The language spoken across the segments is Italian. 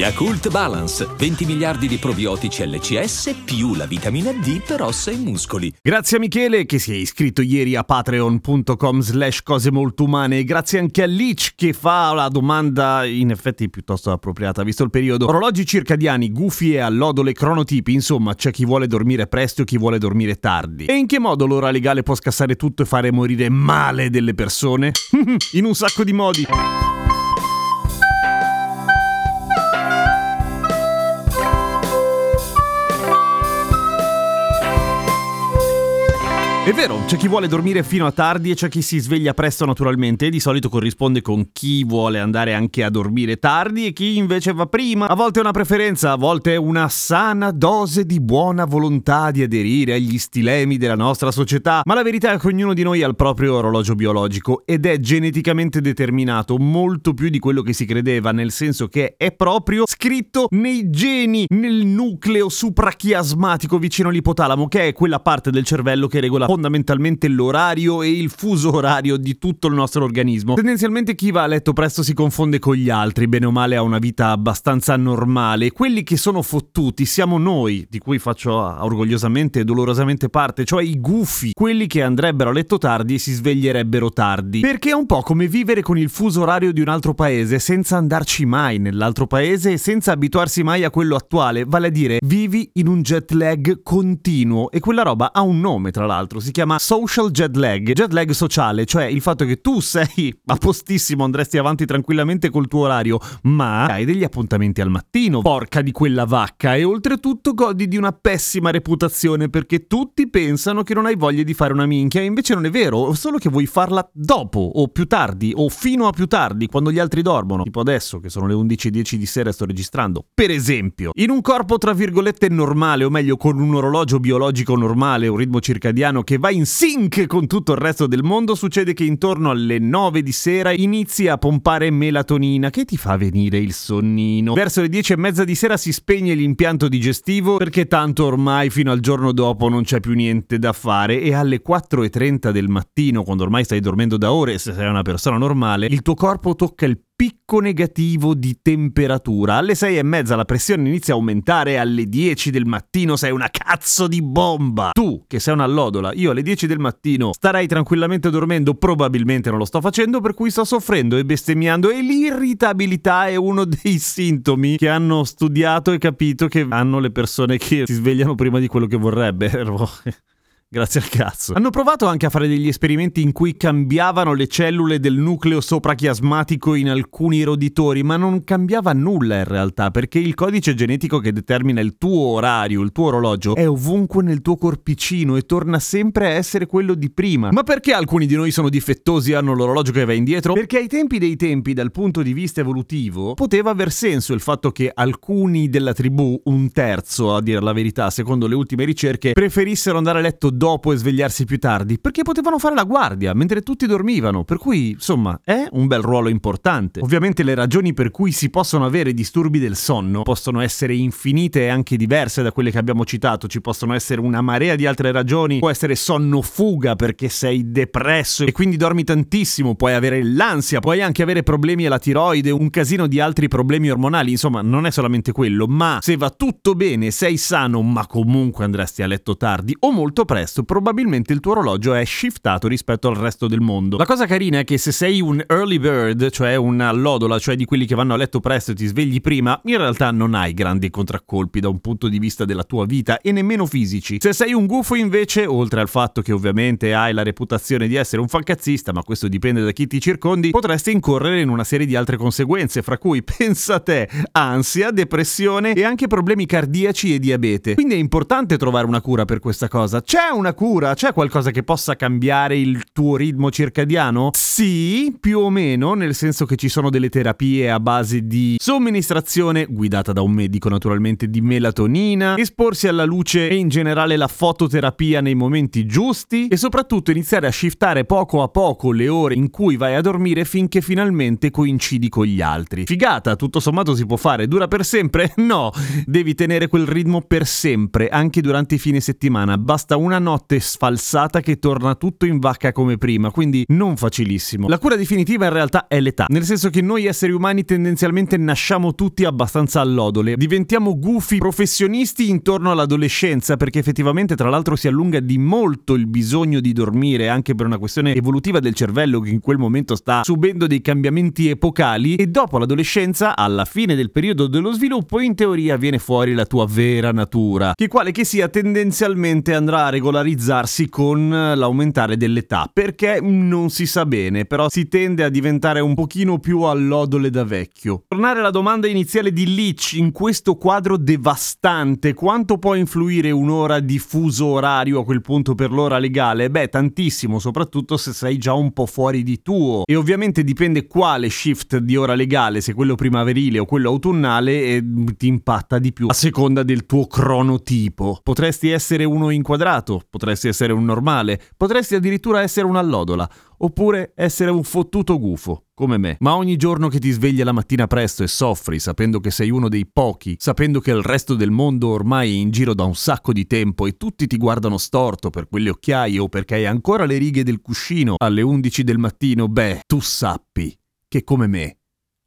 Yakult Balance, 20 miliardi di probiotici LCS più la vitamina D per ossa e muscoli. Grazie a Michele che si è iscritto ieri a patreon.com slash cose molto umane e grazie anche a Leach che fa la domanda in effetti piuttosto appropriata visto il periodo. Orologi circadiani, gufi e allodole, cronotipi, insomma c'è chi vuole dormire presto e chi vuole dormire tardi. E in che modo l'ora legale può scassare tutto e fare morire male delle persone? in un sacco di modi. È vero, c'è chi vuole dormire fino a tardi e c'è chi si sveglia presto naturalmente e di solito corrisponde con chi vuole andare anche a dormire tardi e chi invece va prima. A volte è una preferenza, a volte è una sana dose di buona volontà di aderire agli stilemi della nostra società, ma la verità è che ognuno di noi ha il proprio orologio biologico ed è geneticamente determinato molto più di quello che si credeva, nel senso che è proprio scritto nei geni, nel nucleo suprachiasmatico vicino all'ipotalamo, che è quella parte del cervello che regola fondamentalmente l'orario e il fuso orario di tutto il nostro organismo. Tendenzialmente chi va a letto presto si confonde con gli altri, bene o male ha una vita abbastanza normale. Quelli che sono fottuti siamo noi, di cui faccio orgogliosamente e dolorosamente parte, cioè i gufi, quelli che andrebbero a letto tardi e si sveglierebbero tardi. Perché è un po' come vivere con il fuso orario di un altro paese senza andarci mai nell'altro paese e senza abituarsi mai a quello attuale, vale a dire vivi in un jet lag continuo e quella roba ha un nome tra l'altro si chiama social jet lag, jet lag sociale, cioè il fatto che tu sei a postissimo, andresti avanti tranquillamente col tuo orario, ma hai degli appuntamenti al mattino, porca di quella vacca, e oltretutto godi di una pessima reputazione perché tutti pensano che non hai voglia di fare una minchia, e invece non è vero, solo che vuoi farla dopo, o più tardi, o fino a più tardi, quando gli altri dormono, tipo adesso che sono le 11.10 di sera e sto registrando. Per esempio, in un corpo tra virgolette normale, o meglio con un orologio biologico normale, un ritmo circadiano che va in sync con tutto il resto del mondo, succede che intorno alle 9 di sera inizi a pompare melatonina che ti fa venire il sonnino. Verso le 10 e mezza di sera si spegne l'impianto digestivo perché tanto ormai fino al giorno dopo non c'è più niente da fare e alle 4.30 del mattino, quando ormai stai dormendo da ore, se sei una persona normale, il tuo corpo tocca il picco negativo di temperatura. Alle 6 e mezza la pressione inizia a aumentare, alle 10 del mattino sei una cazzo di bomba. Tu, che sei un'allodola, io alle 10 del mattino starei tranquillamente dormendo, probabilmente non lo sto facendo, per cui sto soffrendo e bestemmiando e l'irritabilità è uno dei sintomi che hanno studiato e capito che hanno le persone che si svegliano prima di quello che vorrebbero. Grazie al cazzo. Hanno provato anche a fare degli esperimenti in cui cambiavano le cellule del nucleo soprachiasmatico in alcuni roditori, ma non cambiava nulla in realtà, perché il codice genetico che determina il tuo orario, il tuo orologio, è ovunque nel tuo corpicino e torna sempre a essere quello di prima. Ma perché alcuni di noi sono difettosi e hanno l'orologio che va indietro? Perché ai tempi dei tempi, dal punto di vista evolutivo, poteva aver senso il fatto che alcuni della tribù, un terzo a dire la verità, secondo le ultime ricerche, preferissero andare a letto dopo e svegliarsi più tardi, perché potevano fare la guardia mentre tutti dormivano, per cui insomma è un bel ruolo importante. Ovviamente le ragioni per cui si possono avere disturbi del sonno possono essere infinite e anche diverse da quelle che abbiamo citato, ci possono essere una marea di altre ragioni, può essere sonno fuga perché sei depresso e quindi dormi tantissimo, puoi avere l'ansia, puoi anche avere problemi alla tiroide, un casino di altri problemi ormonali, insomma non è solamente quello, ma se va tutto bene, sei sano, ma comunque andresti a letto tardi o molto presto, probabilmente il tuo orologio è shiftato rispetto al resto del mondo. La cosa carina è che se sei un early bird, cioè una lodola, cioè di quelli che vanno a letto presto e ti svegli prima, in realtà non hai grandi contraccolpi da un punto di vista della tua vita e nemmeno fisici. Se sei un gufo invece, oltre al fatto che ovviamente hai la reputazione di essere un fancazzista, ma questo dipende da chi ti circondi, potresti incorrere in una serie di altre conseguenze, fra cui, pensa te, ansia, depressione e anche problemi cardiaci e diabete. Quindi è importante trovare una cura per questa cosa. C'è un una cura? C'è qualcosa che possa cambiare il tuo ritmo circadiano? Sì, più o meno, nel senso che ci sono delle terapie a base di somministrazione, guidata da un medico naturalmente, di melatonina, esporsi alla luce e in generale la fototerapia nei momenti giusti e soprattutto iniziare a shiftare poco a poco le ore in cui vai a dormire finché finalmente coincidi con gli altri. Figata, tutto sommato si può fare, dura per sempre? No, devi tenere quel ritmo per sempre, anche durante i fine settimana. Basta una notte sfalsata che torna tutto in vacca come prima, quindi non facilissimo. La cura definitiva in realtà è l'età, nel senso che noi esseri umani tendenzialmente nasciamo tutti abbastanza allodole, diventiamo gufi professionisti intorno all'adolescenza perché effettivamente tra l'altro si allunga di molto il bisogno di dormire anche per una questione evolutiva del cervello che in quel momento sta subendo dei cambiamenti epocali e dopo l'adolescenza, alla fine del periodo dello sviluppo, in teoria viene fuori la tua vera natura, che quale che sia tendenzialmente andrà a regolarizzarsi con l'aumentare dell'età, perché non si sa bene, però si tende a diventare un pochino più allodole da vecchio. Tornare alla domanda iniziale di Leach, in questo quadro devastante, quanto può influire un'ora di fuso orario a quel punto per l'ora legale? Beh, tantissimo, soprattutto se sei già un po' fuori di tuo. E ovviamente dipende quale shift di ora legale, se quello primaverile o quello autunnale, e ti impatta di più a seconda del tuo cronotipo. Potresti essere uno inquadrato, potresti essere un normale, potresti addirittura essere un'allodola oppure essere un fottuto gufo, come me. Ma ogni giorno che ti svegli la mattina presto e soffri, sapendo che sei uno dei pochi, sapendo che il resto del mondo ormai è in giro da un sacco di tempo e tutti ti guardano storto per quelle occhiaie o perché hai ancora le righe del cuscino alle 11 del mattino, beh, tu sappi che come me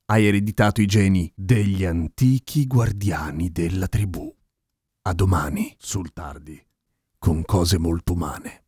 hai ereditato i geni degli antichi guardiani della tribù. A domani, sul tardi, con cose molto umane.